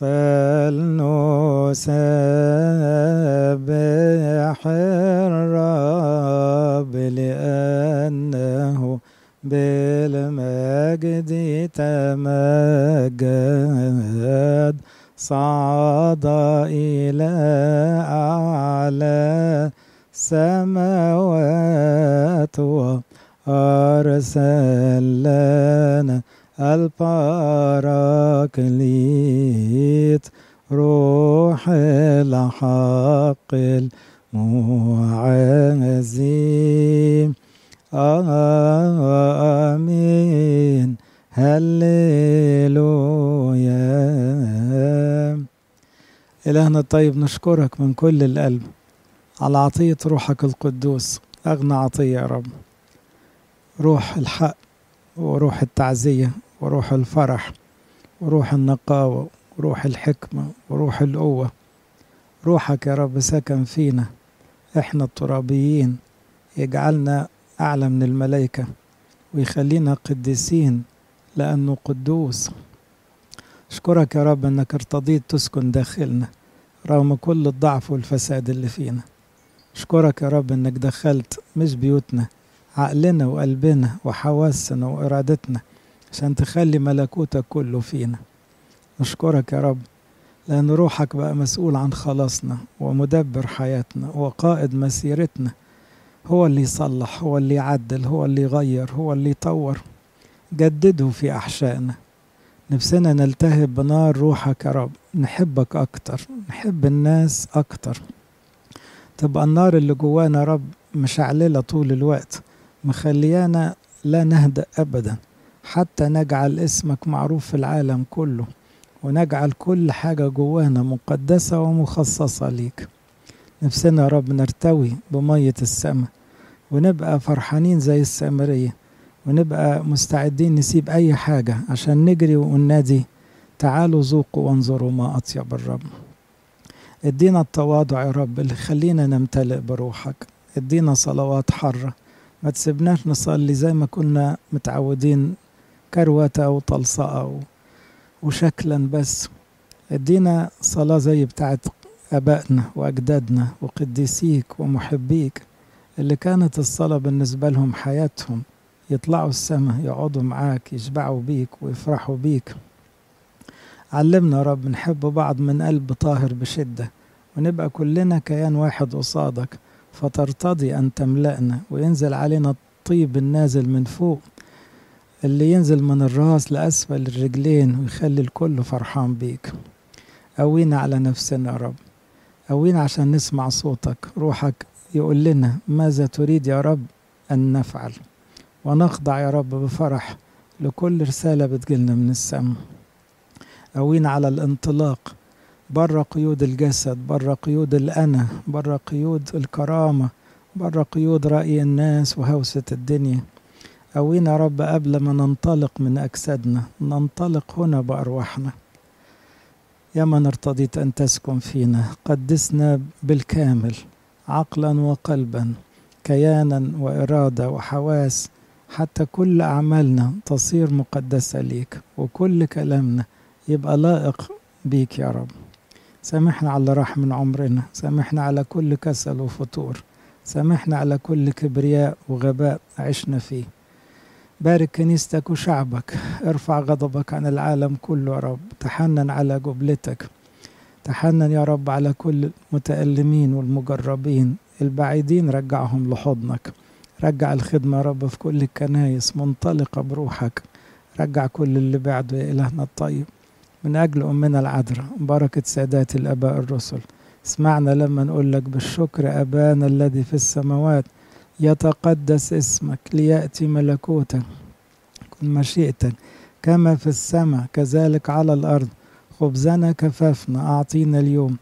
فلنسبح الرب لأنه بالمجد تمجد. صعد إلى أعلى السماوات وأرسل لنا الباراكليت روح الحق المعزي آمين. هللويا. إلهنا الطيب نشكرك من كل القلب على عطية روحك القدوس. أغنى عطية يا رب. روح الحق وروح التعزية وروح الفرح وروح النقاوة وروح الحكمة وروح القوة. روحك يا رب سكن فينا. إحنا الترابيين يجعلنا أعلى من الملائكة ويخلينا قديسين لأنه قدوس. أشكرك يا رب أنك ارتضيت تسكن داخلنا رغم كل الضعف والفساد اللي فينا. أشكرك يا رب أنك دخلت مش بيوتنا عقلنا وقلبنا وحواسنا وإرادتنا عشان تخلي ملكوتك كله فينا. نشكرك يا رب لأن روحك بقى مسؤول عن خلاصنا ومدبر حياتنا وقائد مسيرتنا. هو اللي يصلح هو اللي يعدل هو اللي يغير هو اللي يطور. جدده في أحشائنا. نفسنا نلتهب بنار روحك يا رب. نحبك أكتر نحب الناس أكتر. تبقى النار اللي جوانا يا رب مشعللة طول الوقت. مخليانا لا نهدأ أبدا حتى نجعل اسمك معروف في العالم كله ونجعل كل حاجة جوانا مقدسة ومخصصة ليك. نفسنا يا رب نرتوي بمية السماء ونبقى فرحانين زي السامرية ونبقى مستعدين نسيب أي حاجة عشان نجري وننادي تعالوا ذوقوا وانظروا ما أطيب الرب. ادينا التواضع يا رب اللي خلينا نمتلئ بروحك. ادينا صلوات حرة ما تسيبناش نصلي زي ما كنا متعودين كروتة وطلصقة وشكلا بس. ادينا صلاة زي بتاعت أبائنا وأجدادنا وقديسيك ومحبيك اللي كانت الصلاة بالنسبة لهم حياتهم. يطلعوا السماء يقعدوا معاك يشبعوا بيك ويفرحوا بيك. علمنا يا رب نحب بعض من قلب طاهر بشدة ونبقى كلنا كيان واحد قصادك. فترتضي أن تملأنا وينزل علينا الطيب النازل من فوق اللي ينزل من الراس لأسفل الرجلين ويخلي الكل فرحان بيك. قوينا على نفسنا يا رب؟ قوينا عشان نسمع صوتك؟ روحك يقول لنا ماذا تريد يا رب أن نفعل؟ ونخضع يا رب بفرح لكل رسالة بتجيلنا من السماء. قوينا على الانطلاق؟ بره قيود الجسد بره قيود الأنا بره قيود الكرامة بره قيود رأي الناس وهوسة الدنيا. قوينا يا رب قبل ما ننطلق من أجسادنا ننطلق هنا بأرواحنا. يا من ارتضيت أن تسكن فينا. قدسنا بالكامل عقلا وقلبا كيانا وإرادة وحواس. حتى كل أعمالنا تصير مقدسة ليك وكل كلامنا يبقى لائق بيك يا رب. سامحنا على راح من عمرنا سامحنا على كل كسل وفتور سامحنا على كل كبرياء وغباء عشنا فيه. بارك كنيستك وشعبك ارفع غضبك عن العالم كله يا رب تحنن على جبلتك تحنن يا رب على كل المتألمين والمجربين البعيدين رجعهم لحضنك. رجع الخدمة يا رب في كل الكنايس منطلقة بروحك. رجع كل اللي بعده يا إلهنا الطيب. من أجل أمنا العذراء بركة سادات الآباء الرسل. اسمعنا لما نقول لك بالشكر أبانا الذي في السماوات يتقدس اسمك ليأتي ملكوتك كن مشيئتك كما في السماء كذلك على الأرض. خبزنا كفافنا أعطينا اليوم.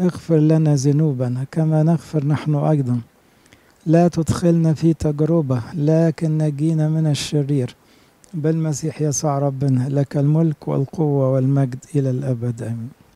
اغفر لنا ذنوبنا كما نغفر نحن أيضا. لا تدخلنا في تجربة لكن نجينا من الشرير. بالمسيح يسوع ربنا لك الملك والقوة والمجد إلى الأبد. آمين.